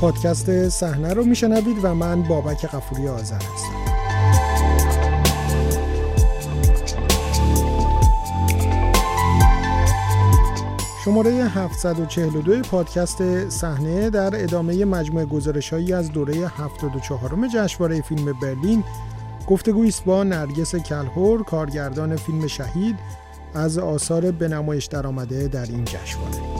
پادکست صحنه رو میشنوید و من بابک قفوری آذر هستم. شماره 742 پادکست صحنه در ادامه مجموعه گزارش هایی از دوره 74 جشنواره فیلم برلین گفتگویی است با نرگس کلهور کارگردان فیلم شهید از آثار به نمایش درآمده در این جشنواره.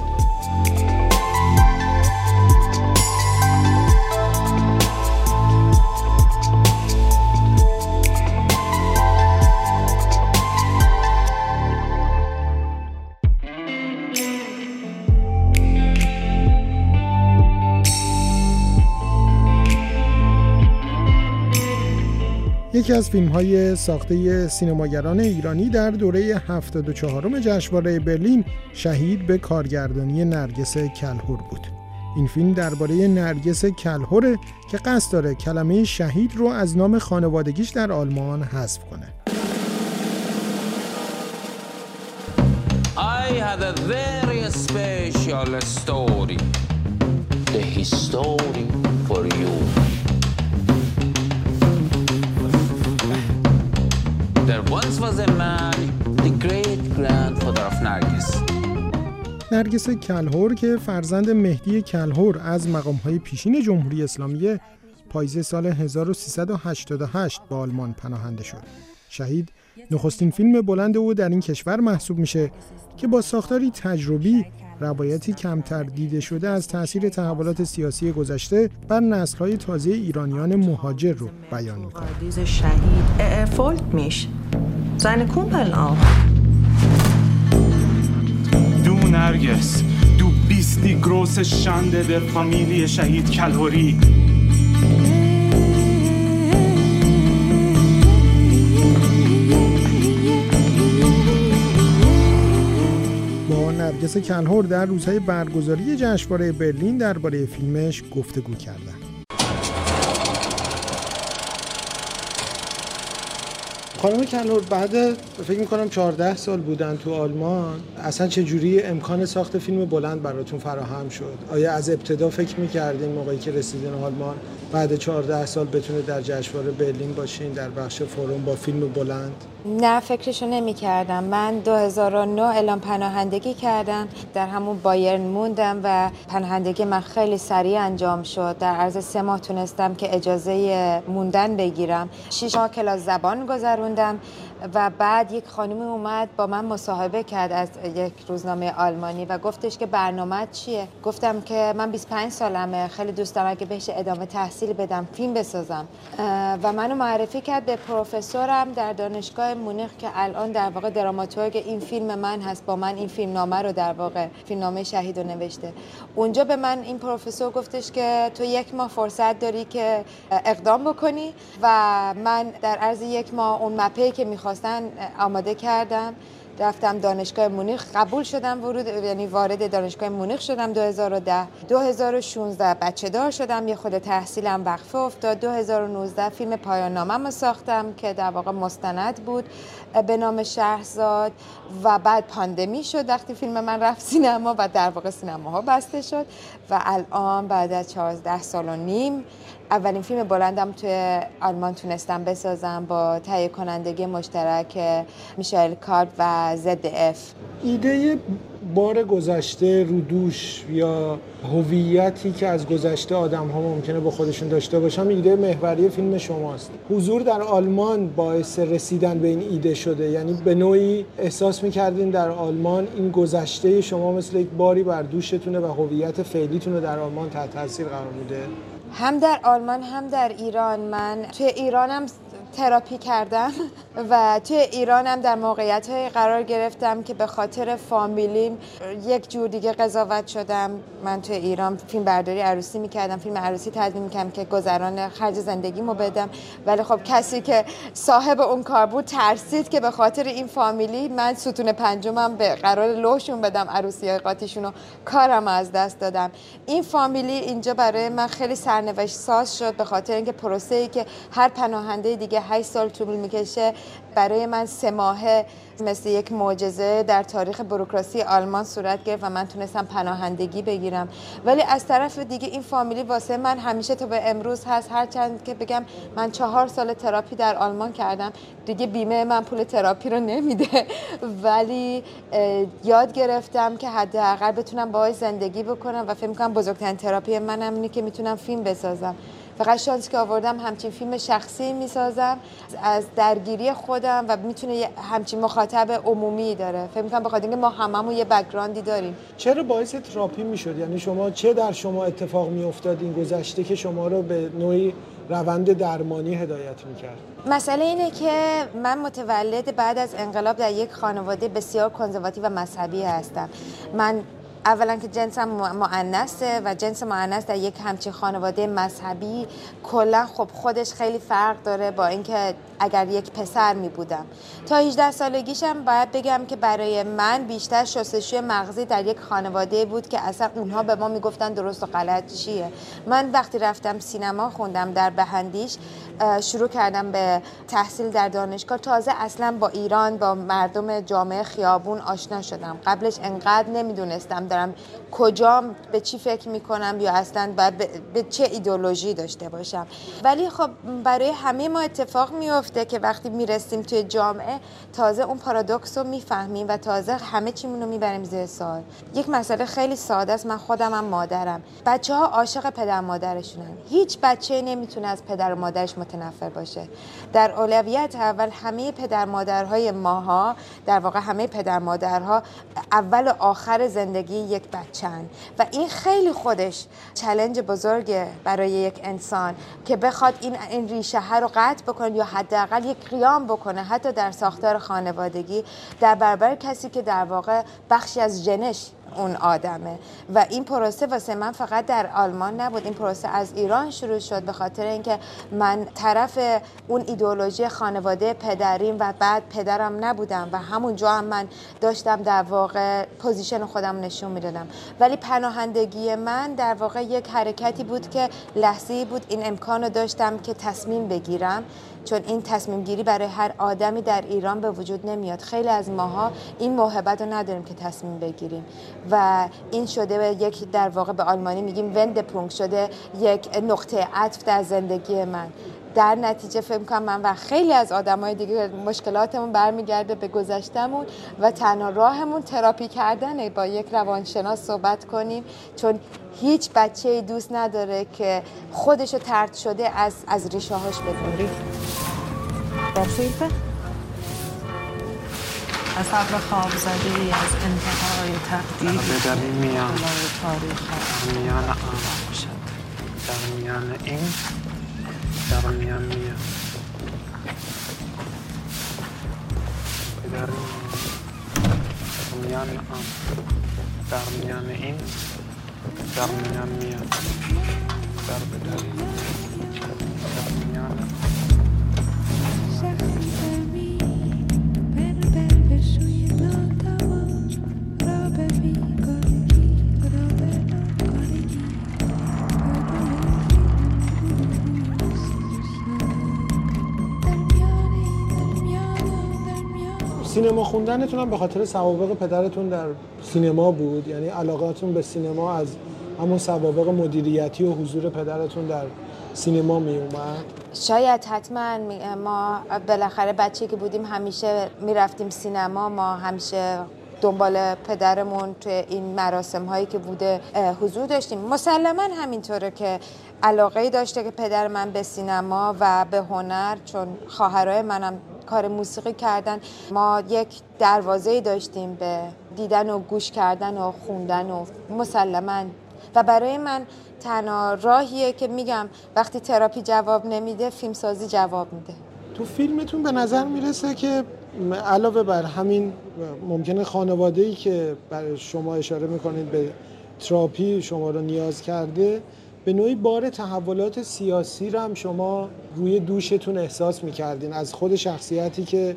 یکی از فیلم های ساخته سینماگران ایرانی در دوره 74 جشنواره برلین شهید به کارگردانی نرگس کلهور بود. این فیلم درباره نرگس کلهوره که قصد داره کلمه شهید رو از نام خانوادگیش در آلمان حذف کنه. I had a very special story. The history for you. Once was a man, the great grandfather of نرگس نرگس کلهور که فرزند مهدی کلهور از مقامهای پیشین جمهوری اسلامی پاییز سال 1388 با آلمان پناهنده شد. شهید نخستین فیلم بلند او در این کشور محسوب میشه که با ساختاری تجربی روایتی کمتر دیده شده از تاثیر تحولات سیاسی گذشته بر نسل‌های تازه ایرانیان مهاجر رو بیان. Du Nerges, du bist die große Schande der Familie Shahid Kalhori. نرگس کلهور در روزهای برگزاری جشنواره برلین درباره فیلمش گفتگو کردند. خانم کلور بعد فکر می‌کنم 14 سال بودن تو آلمان اصلا چه جوری امکان ساخت فیلم بلند براتون فراهم شد آیا از ابتدا فکر می‌کردین موقعی که رسیدین آلمان بعد 14 سال بتونه در جشنواره برلین باشین در بخش فروم با فیلم بلند نه فکرشو نمی کردم من 2009 اعلام پناهندگی کردم. در همون بایرن موندم و پناهندگی من خیلی سریع انجام شد. در عرض سه ماه تونستم که اجازه موندن بگیرم. شش ماه کلاس زبان گذروندم. و بعد یک خانمی اومد با من مصاحبه کرد از یک روزنامه آلمانی و گفتش که برنامه چیه. گفتم که من 25 سالمه خیلی دوست دارم اگه بهش ادامه تحصیل بدم فیلم بسازم. و منو معرفی کرد به پروفسورم در دانشگاه مونیخ که الان در واقع دراماتورگ این فیلم من هست با من این فیلم نامه رو در واقع فیلم نامه شهید رو نوشته. اونجا به من این پروفسور گفتش که تو یک ماه فرصت داری که اقدام بکنی و من در عرض یک ماه اون مپی که می‌خواستن آماده کردم. رفتم دانشگاه مونیخ قبول شدم ورود یعنی وارد دانشگاه مونیخ شدم 2010 2016 بچه دار شدم یه خود تحصیلم وقفه افتاد. 2019 فیلم پایان نامم ساختم که در واقع مستند بود. به نام شهرزاد و بعد پاندمی شد وقتی فیلم من رفت سینما و در واقع سینماها بسته شد و الان بعد از 14 سال و نیم اولین فیلم بلندم توی آلمان تونستم بسازم با تهیه کنندگی مشترک میشایل کارب و زد اف. ایده بار گذشته رودوش یا هویتی که از گذشته آدم ها ممکنه با خودشون داشته باشم ایده محوری فیلم شماست. حضور در آلمان باعث رسیدن به این ایده شده. یعنی به نوعی احساس می‌کردین در آلمان این گذشته شما مثل یک باری بر دوشتونه و هویت فعلیتون در آلمان تحت تاثیر قرار میده. هم در آلمان هم در ایران. من توی ایرانم تراپی کردم و توی ایرانم در موقعیت های قرار گرفتم که به خاطر فامیلیم یک جور دیگه قضاوت شدم. من توی ایران فیلم برداری عروسی می‌کردم فیلم عروسی تدوین می‌کردم که گذران خرج زندگیمو بدم. ولی خب کسی که صاحب اون کار بود ترسید که به خاطر این فامیلی من ستون پنجمم به قرار لوشون بدم عروسی قاطیشون کارم از دست دادم. این فامیلی اینجا برای من خیلی سرنوشت ساز شد به خاطر اینکه پروسه ای که هر پناهنده دیگه 8 سال طول می‌کشه برای من سه ماهه مثل یک معجزه در تاریخ بروکراسی آلمان صورت گرفت و من تونستم پناهندگی بگیرم. ولی از طرف دیگه این فامیلی واسه من همیشه تا به امروز هست. هرچند که بگم من چهار سال تراپی در آلمان کردم. دیگه بیمه من پول تراپی رو نمیده. ولی یاد گرفتم که حداقل بتونم باهاش زندگی بکنم و فکر می‌کنم بزرگترین تراپی منم اینه که می‌تونم فیلم بسازم. فقط شانس که آوردم همچین فیلم شخصی می‌سازم. از درگیری خودم و می‌تونه همچین مخاطب عمومی داره. فکر می‌کنم بخاطر اینکه ما هممون یه background ی داریم. چرا باعث تراپی می‌شد؟ یعنی شما چه در شما اتفاق میافتاد این گذشته که شما رو به نوعی روند درمانی هدایت می‌کرد؟ مسئله اینه که من متولد بعد از انقلاب در یک خانواده بسیار کنزرواتیو و مذهبی هستم. من اولا که جنسم معنسه و جنس معنس در یک همچین خانواده مذهبی کلا خب خودش خیلی فرق داره با اینکه اگر یک پسر می بودم. تا 18 سالگیشم باید بگم که برای من بیشتر شستشوی مغزی در یک خانواده بود که اصلا اونها به ما می‌گفتن درست و غلط چیه. من وقتی رفتم سینما خوندم در بهندیش شروع کردم به تحصیل در دانشگاه. تازه اصلا با ایران با مردم جامعه خیابون آشنا شدم. قبلش انقدر نمی‌دونستم دارم کجا به چی فکر می‌کنم یا اصلا به چه ایدولوژی داشته باشم. ولی خب برای همه ما اتفاق میفته که وقتی می‌رسیم توی جامعه تازه اون پارادوکس رو می‌فهمیم و تازه همه چیمون رو می‌بریم زیر سال یک مسئله خیلی ساده است من خودم هم مادرم. بچه ها عاشق پدر مادرشونن. هیچ بچه نمی‌تونه از پدر و مادرش متنفر باشه. در اولویت اول همه پدر مادرهای ماها در واقع همه پدر مادرها اول و آخر زندگی یک بچن و این خیلی خودش چلنج بزرگه برای یک انسان که بخواد این این ریشه رو قطع بکنه یا حداقل یک قیام بکنه حتی در ساختار خانوادگی در برابر کسی که در واقع بخشی از جنش اون آدمه. و این پروسه واسه من فقط در آلمان نبود این پروسه از ایران شروع شد به خاطر اینکه من طرف اون ایدولوژی خانواده پدریم و بعد پدرم نبودم و همونجا هم من داشتم در واقع پوزیشن خودم نشون می‌دادم. ولی پناهندگی من در واقع یک حرکتی بود که لحظه بود این امکان داشتم که تصمیم بگیرم. چون این تصمیم گیری برای هر آدمی در ایران به وجود نمیاد. خیلی از ماها این موهبت رو نداریم که تصمیم بگیریم. و این شده به یک در واقع به آلمانی میگیم وند پونک شده یک نقطه عطف در زندگی من. در نتیجه فکر کنم من و خیلی از آدمای دیگه مشکلاتمون برمیگرده به گذشتمون و تنها راهمون تراپی کردنه. با یک روانشناس صحبت کنیم چون هیچ بچه دوست نداره که خودشو ترد شده از از ریشه هاش بدونه از حبر خواب زده ای از انتهای تقدیر. در میان. تاریخ. میان آن شد در میان این در میان میان در میان آن در میان این در میان میان در سینما خوندنتون هم به خاطر سوابق پدرتون در سینما بود؟ یعنی علاقاتون به سینما از همون سوابق مدیریتی و حضور پدرتون در سینما می اومد؟ شاید حتما ما بالاخره بچه که بودیم همیشه می‌رفتیم سینما ما همیشه دنبال پدرمون توی این مراسم هایی که بوده حضور داشتیم. مسلما همینطوره که علاقه داشته که پدر من به سینما و به هنر چون خواهرای منم کار موسیقی کردن. ما یک دروازه داشتیم به دیدن و گوش کردن و خوندن و مسلما. و برای من تنها راهیه که میگم وقتی تراپی جواب نمیده فیلمسازی جواب میده. تو فیلمتون به نظر می‌رسه که علاوه بر همین ممکنه خانواده ای که برای شما اشاره می‌کنید به تراپی شما رو نیاز کرده به نوعی بار تحولات سیاسی رو هم شما روی دوشتون احساس می‌کردین. از خود شخصیتی که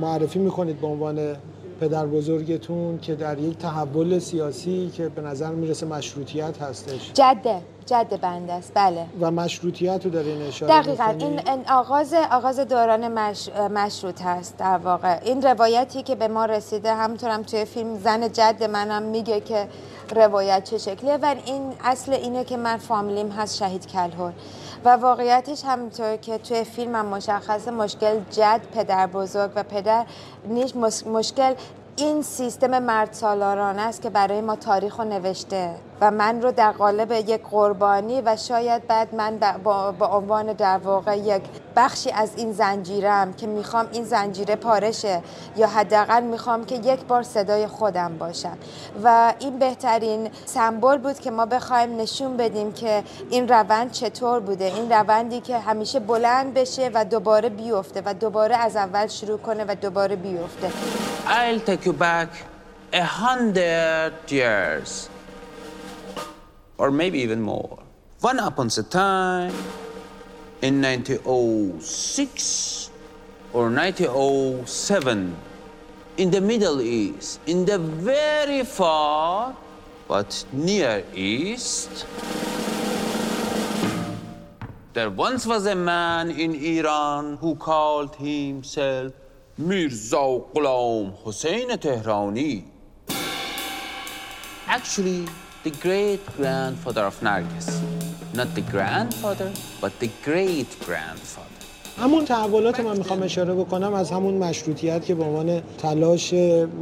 معرفی می‌کنید به عنوان پدر بزرگتون که در یک تحول سیاسی که به نظر می‌رسه مشروطیت هستش. جده جد بنده است. بله. و مشروطیت رو دارین اشاره دقیقا. این آغاز آغاز دوران مش... مشروط هست در واقع. این روایتی که به ما رسیده همطورم توی فیلم زن جد منم میگه که روایت چه شکلیه. و این اصل اینه که من فامیلیم هست شهید کلهور و واقعیتش همینطور که توی فیلم هم مشخصه مشکل جد پدر بزرگ و پدر نیش مشکل این سیستم مرد سالارانه است که برای ما تاریخ رو نوشته و من رو در قالب یک قربانی و شاید بعد من با عنوان در واقع یک بخشی از این زنجیرم که می‌خوام این زنجیره پارشه یا حداقل می‌خوام که یک بار صدای خودم باشم. و این بهترین سمبل بود که ما بخوایم نشون بدیم که این روند چطور بوده. این روندی که همیشه بلند بشه و دوباره بیفته و دوباره از اول شروع کنه و دوباره بیفته. I'll take you back a hundred years. Or maybe even more. One upon a time, in 1906 or 1907, in the Middle East, in the very far but near East, there once was a man in Iran who called himself Mirza Ghulam Hussein Tehrani. Actually, the great grandfather of Nargis. Not the grandfather, but the great grandfather. همون تحولات من می‌خوام اشاره بکنم از همون مشروطیت که به عنوان تلاش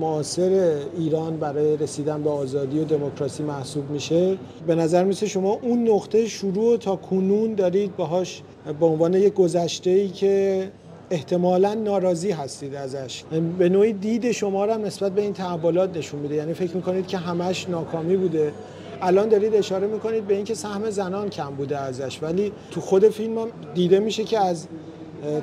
معاصر ایران برای رسیدن به آزادی و دموکراسی محسوب میشه به نظر میسه شما اون نقطه شروع تا کنون دارید باهاش به عنوان یک گذشته ای که احتمالا ناراضی هستید ازش. به نوعی دید شما را نسبت به این تحولات نشون میده. یعنی فکر می‌کنید که همش ناکامی بوده. الان دارید اشاره می‌کنید به اینکه سهم زنان کم بوده ازش. ولی تو خود فیلم هم دیده میشه که از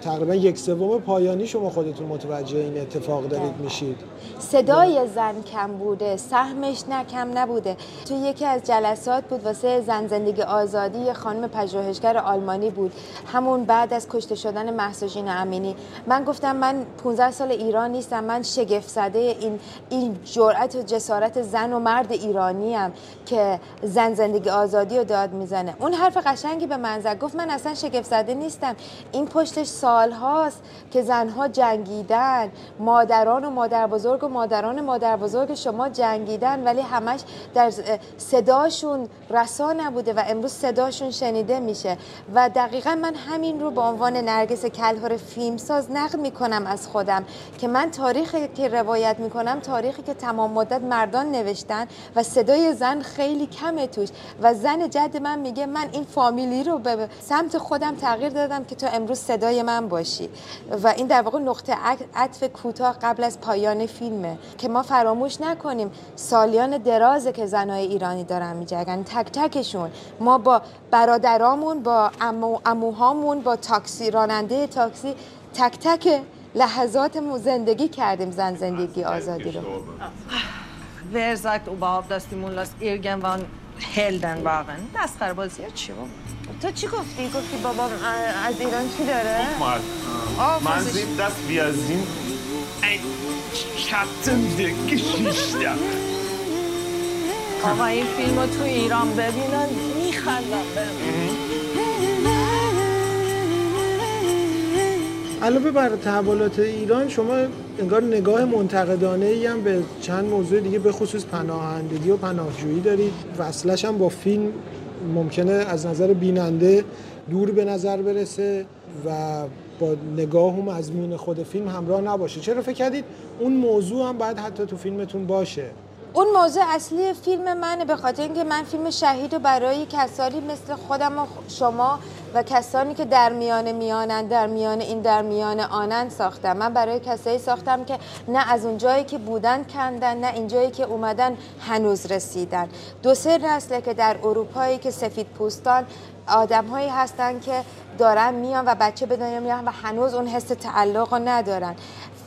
تقریبا یک سوم پایانی شما خودتون متوجه این اتفاق دارید میشید. صدای زن کم بوده سهمش نه کم نبوده. تو یکی از جلسات بود واسه زن زندگی آزادی خانم پژوهشگر آلمانی بود. همون بعد از کشته شدن محسوجین امینی. من گفتم من 15 سال ایران نیستم من شگفت زده این این جرأت و جسارت زن و مرد ایرانی هم که زن زندگی آزادی رو داد می‌زنه. اون حرف قشنگی به من زد. گفت من اصلا شگفت زده نیستم. این پشتش سال هاست که زنها جنگیدن. مادران و مادر بزرگ و مادران مادر بزرگ شما جنگیدن ولی همش در صداشون رسا نبوده و امروز صداشون شنیده میشه. و دقیقا من همین رو به عنوان نرگس کلهر فیلمساز نقل می‌کنم از خودم که من تاریخی که روایت می‌کنم تاریخی که تمام مدت مردان نوشتن و صدای زن خیلی کمه توش. و زن جد من میگه من این فامیلی رو به سمت خودم تغییر دادم که تو امروز صدای من باشی. و این در واقع نقطه عطف کوتاه قبل از پایان فیلمه که ما فراموش نکنیم سالیان درازه که زنای ایرانی دارن میجنگن. تک تکشون ما با برادرامون با امو اموهامون با تاکسی راننده تاکسی تک تک لحظات زندگی کردیم زن زندگی آزادی رو. Wer sagt überhaupt, dass die Mullahs irgendwann Helden waren? Das بازی چی بود؟ تو چی گفتی؟ گفتی بابا از ایران چی داره؟ Man sieht, dass wir sind ein Schatten der Geschichte. آقا این فیلم رو تو ایران ببینن میخندن علاوه بر تحولات ایران شما انگار نگاه منتقدانه ای هم به چند موضوع دیگه به خصوص پناهندگی و پناهجویی دارید وصلش هم با فیلم ممکنه از نظر بیننده دور به نظر برسه و با نگاه و مضمون خود فیلم همراه نباشه. چرا فکر کردید؟ اون موضوع هم باید حتی تو فیلمتون باشه. اون موضوع اصلی فیلم منه به خاطر اینکه من فیلم شهید و برای کسانی مثل خودم و شما و کسانی که در میان میانن در میان این در میان آنن ساختم. من برای کسایی ساختم که نه از اون جایی که بودن کندن نه این جایی که اومدن هنوز رسیدن. دو سه نسله که در اروپایی که سفید پوستان آدم هایی هستن که دارن میان و بچه به دنیا میان و هنوز اون حس تعلق رو ندارن.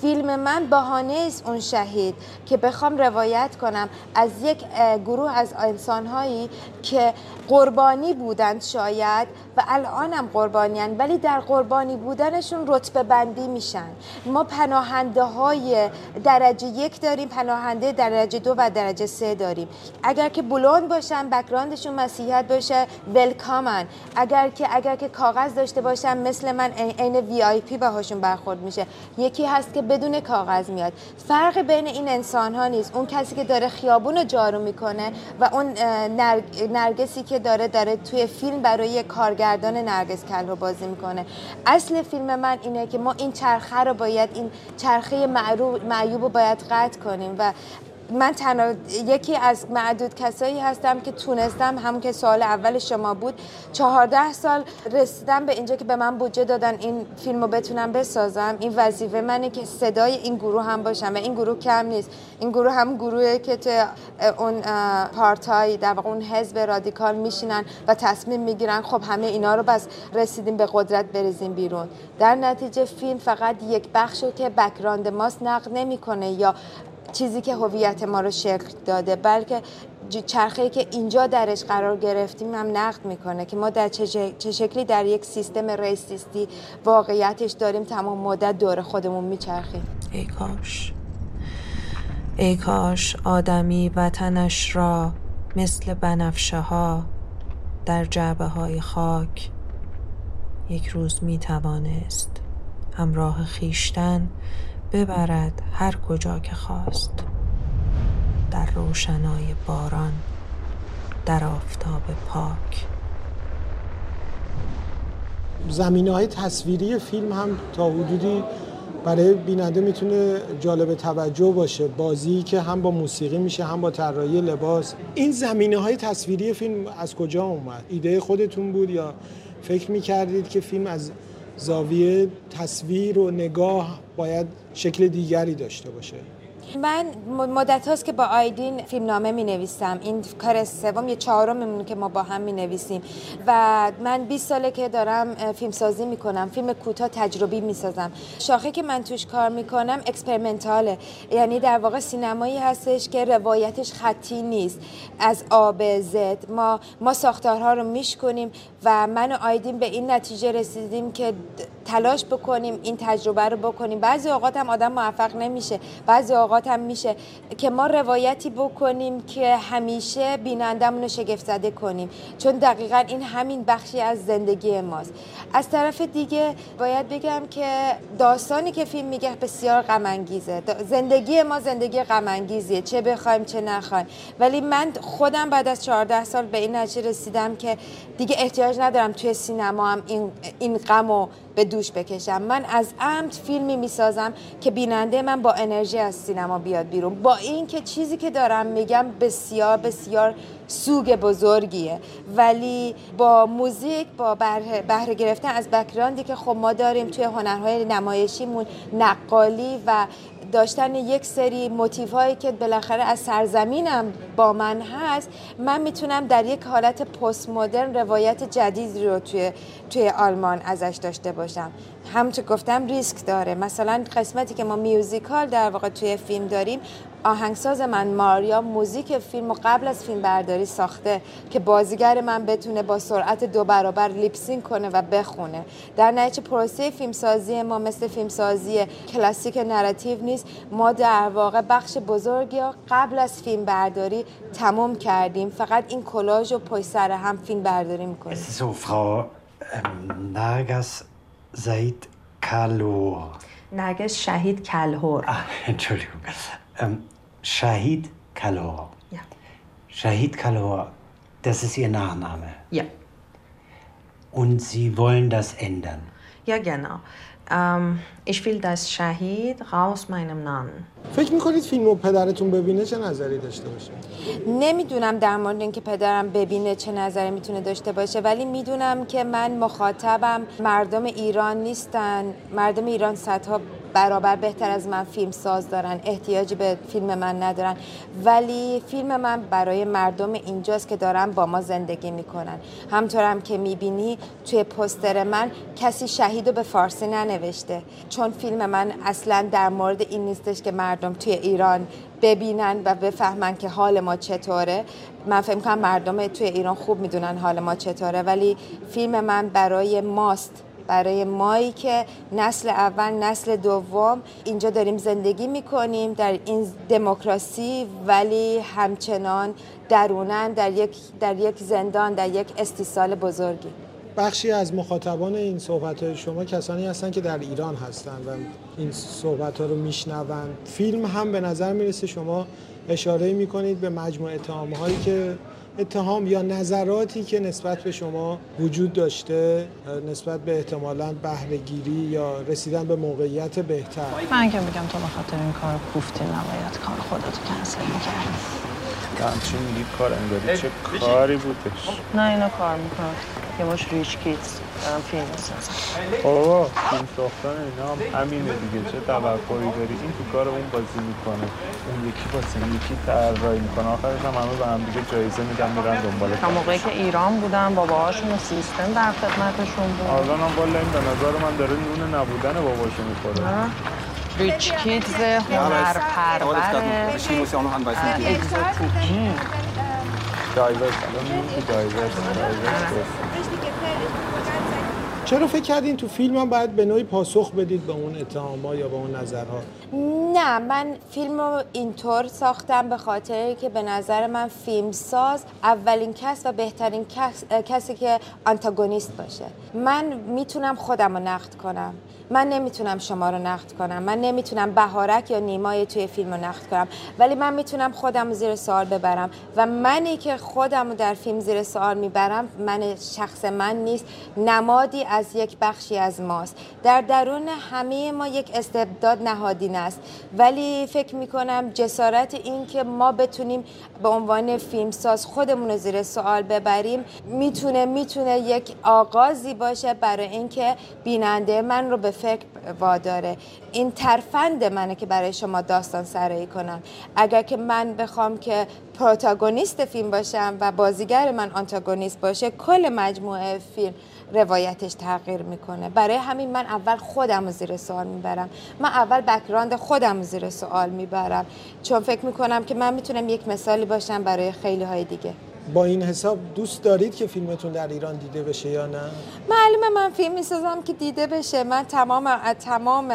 فیلم من بهانه است اون شهید که بخوام روایت کنم از یک گروه از انسانهایی که قربانی بودند شاید و الانم قربانیان ولی در قربانی بودنشون رتبه بندی میشن. ما پناهنده های درجه یک داریم پناهنده درجه دو و درجه سه داریم. اگر که بلوند باشن background شون مسیحیت باشه willkommen. اگر که اگر که کاغذ داشته باشن مثل من عین VIP باهاشون برخورد میشه. یکی هست که بدون کاغذ میاد. فرق بین این انسان ها نیست. اون کسی که داره خیابون رو جارو می‌کنه و اون نرگسی که داره داره توی فیلم برای کارگردان نرگس کلهر بازی می‌کنه. اصل فیلم من اینه که ما این چرخه رو باید این چرخه معیوب رو باید قطع کنیم و من تنها یکی از معدود کسایی هستم که تونستم همون که سوال اول شما بود چهارده سال رسیدم به اینجا که به من بودجه دادن این فیلم رو بتونم بسازم. این وظیفه منه که صدای این گروه هم باشم و این گروه کم نیست. این گروه هم گروهی که تو اون پارتای در واقع اون حزب رادیکال میشینن و تصمیم می‌گیرن خب همه اینا رو بس رسیدیم به قدرت بریزیم بیرون. در نتیجه فیلم فقط یک بخشو که بکراند ماست نقد نمی‌کنه یا چیزی که هویت ما رو شکل داده بلکه چرخه که اینجا درش قرار گرفتیم هم نقد می‌کنه که ما در چه شکلی در یک سیستم ریسیستی واقعیتش داریم تمام مدت دور خودمون میچرخیم. ای کاش. ای کاش آدمی وطنش را مثل بنفشه ها در جعبه های خاک یک روز می توانست همراه خیشتن ببرد هر کجا که خواست. در روشنای باران در آفتاب پاک. زمینه های تصویری فیلم هم تا حدودی برای بیننده می‌تونه جالب توجه باشه. بازی که هم با موسیقی میشه هم با طراحی لباس. این زمینه های تصویری فیلم از کجا اومد؟ ایده خودتون بود یا فکر می‌کردید که فیلم از زاویه تصویر و نگاه باید شکل دیگری داشته باشه. من مدت هاست که با آیدین فیلمنامه می نویسم این کار سوم یه چهارم که ما با هم می نویسیم و من 20 ساله که دارم فیلم سازی می کنم فیلم کوتاه تجربی می سازم شاخه که من توش کار می کنم اکسپریمنتاله. یعنی در واقع سینمایی هستش که روایتش خطی نیست. از آب زد. ما ما ساختارها رو میشکنیم و من و آیدین به این نتیجه رسیدیم که تلاش بکنیم این تجربه رو بکنیم. بعضی اوقات هم آدم موفق نمیشه. بعضی اوقات هم میشه که ما روایتی بکنیم که همیشه بینندمون رو شگفت زده کنیم. چون دقیقا این همین بخشی از زندگی ماست. از طرف دیگه باید بگم که داستانی که فیلم میگه بسیار غم زندگی ما زندگی غم چه بخوایم چه نخوایم. ولی من خودم بعد از 14 سال به این نتیجه رسیدم که دیگه احتیاج ندارم توی سینما هم این, این غم به دوش بکشم. من از عمد فیلمی می‌سازم که بیننده من با انرژی از سینما بیاد بیرون. با اینکه چیزی که دارم میگم بسیار بسیار سوگ بزرگیه. ولی با موزیک با بهره, بهره گرفتن از بکراندی که خب ما داریم توی هنرهای نمایشیمون نقالی و داشتن یک سری موتیف هایی که بالاخره از سرزمینم با من هست من می‌تونم در یک حالت پست مدرن روایت جدید رو توی توی آلمان ازش داشته باشم. همونطور گفتم ریسک داره. مثلا قسمتی که ما میوزیکال در واقع توی فیلم داریم آهنگساز من ماریا موزیک فیلم و قبل از فیلم برداری ساخته که بازیگر من بتونه با سرعت دو برابر لیپسین کنه و بخونه. در نتیجه پروسه فیلمسازی ما مثل فیلمسازی کلاسیک narrative نیست. ما در واقع بخش بزرگی قبل از فیلم برداری تموم کردیم. فقط این کلاژ و پشت سر هم فیلم برداری می‌کنیم. So, Frau Shahid Kalhor. Narges Shahid Kalhor. Ah, Entschuldigung. Ähm, Shahid Kalhor. Ja. Shahid Kalhor, das ist Ihr Nachname. Ja. Und Sie wollen das ändern? Ja, genau. Ähm, ich will das Shahid raus meinem Namen. فکر می‌کنید فیلم رو پدرتون ببینه چه نظری داشته باشه؟ نمی‌دونم در مورد اینکه پدرم ببینه چه نظری می‌تونه داشته باشه ولی می‌دونم که من مخاطبم مردم ایران نیستن مردم ایران صدها برابر بهتر از من فیلم ساز دارن احتیاجی به فیلم من ندارن. ولی فیلم من برای مردم اینجاست که دارن با ما زندگی می‌کنن. همطورم که می‌بینی توی پستر من کسی شهید رو به فارسی ننوشته. چون فیلم من اصلا در مورد این نیستش که مردم توی ایران ببینن و بفهمن که حال ما چطوره. من فکر کنم مردم توی ایران خوب می‌دونن حال ما چطوره. ولی فیلم من برای ماست. برای مایی که نسل اول نسل دوم اینجا داریم زندگی می‌کنیم در این دموکراسی ولی همچنان درونن در یک, در یک زندان در یک استیصال بزرگی. بخشی از مخاطبان این صحبت های شما کسانی هستند که در ایران هستند و این صحبت ها رو میشنوند فیلم هم به نظر می‌رسه شما اشاره می‌کنید به مجموعه اتهام هایی که اتهام یا نظراتی که نسبت به شما وجود داشته نسبت به احتمالاً بهرهگیری یا رسیدن به موقعیت بهتر؟ من که میگم تو به خاطر این کار کوفتی نباید کار خودتو کنسل می‌کردی. همچین میگی کار انگاری چه کاری بودش؟ نه اینو کار می‌کنم. یه مش ریچ کیتز دارم فیلم می‌سازم. بابا فیلم ساختن اینا هم همینه دیگه چه توقعی داری؟ این تو کار اون بازی می‌کنه. اون یکی بازی یکی طراحی می‌کنه. آخرش هم همه به هم دیگه جایزه میدن میرن دنبال تا موقعی که ایران بودم باباهاشون سیستم در خدمتشون بود. الان هم والا این به نظر من داره نون نبودن باباشو می‌خوره. rich kids هنر پرور exotic diverse الان diverse diverse چرا فکر کردین تو فیلم هم باید به نوعی پاسخ بدید به اون اتهامات یا به اون نظرها؟ نه من فیلم رو اینطور ساختم به خاطر که به نظر من فیلم ساز اولین کس و بهترین کس، کسی که آنتاگونیست باشه. من می‌تونم خودم رو نقد کنم. من نمی‌تونم شما رو نقد کنم. من نمی‌تونم بهارک یا نیمای توی فیلم رو نقد کنم. ولی من می‌تونم خودم رو زیر سوال ببرم. و منی که خودم رو در فیلم زیر سوال می‌برم من شخص من نیست. نمادی از یک بخشی از ماست. در درون همه ما یک استبداد نهادین است. ولی فکر می‌کنم جسارت این که ما بتونیم به عنوان فیلمساز خودمون رو زیر سوال ببریم می‌تونه می‌تونه یک آغازی باشه برای اینکه بیننده من رو به فکر واداره. این ترفند منه که برای شما داستان سرایی کنم. اگر که من بخوام که پروتاگونیست فیلم باشم و بازیگر من آنتاگونیست باشه کل مجموعه فیلم روایتش تغییر می‌کنه. برای همین من اول خودم رو زیر سوال می‌برم. من اول بکراند خودم رو زیر سوال می‌برم. چون فکر می‌کنم که من می‌تونم یک مثالی باشم برای خیلی های دیگه. با این حساب دوست دارید که فیلمتون در ایران دیده بشه یا نه؟ معلومه من فیلم می‌سازم که دیده بشه. من تمام تمام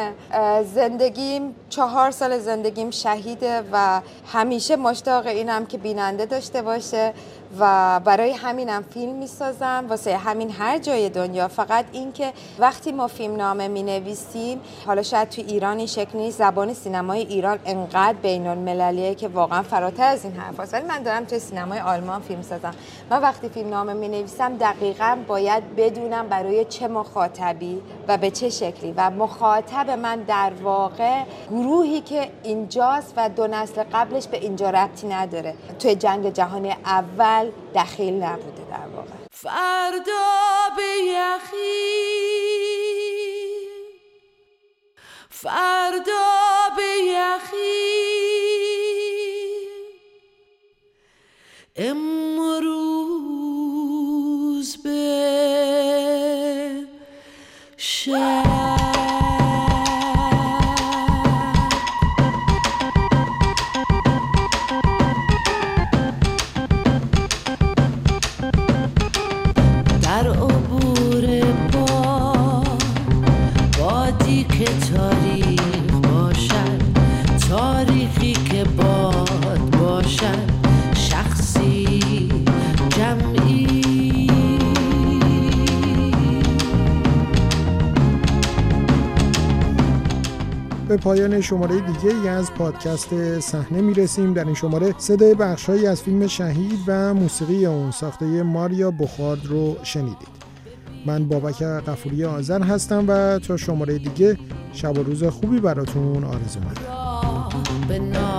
زندگیم چهار سال زندگیم شهیده و همیشه مشتاق اینم که بیننده داشته باشه و برای همینم فیلم می‌سازم. واسه همین هر جای دنیا. فقط اینکه وقتی ما فیلم نامه می نویسیم حالا شاید تو ایران این شکل نیست زبان سینمای ایران انقدر بین المللیه که واقعا فراتر از این حرف ولی من دارم تو سینمای آلمان فیلم سازم. من وقتی فیلم نامه می نویسم دقیقا باید بدونم برای چه مخاطبی و به چه شکلی. و مخاطب من در واقع گروهی که اینجاست و دو نسل قبلش به اینجا ربطی نداره. توی جنگ جهانی اول دخیل نبوده در واقع. فردا به یخی فردا به یخی امروز به شب. به پایان شماره دیگه ای از پادکست صحنه می‌رسیم. در این شماره صدای بخشهایی از فیلم شهید و موسیقی اون ساخته ماریا بخارد رو شنیدید. من بابک قفوری آذر هستم و تا شماره دیگه شب و روز خوبی براتون آرزو می‌کنم.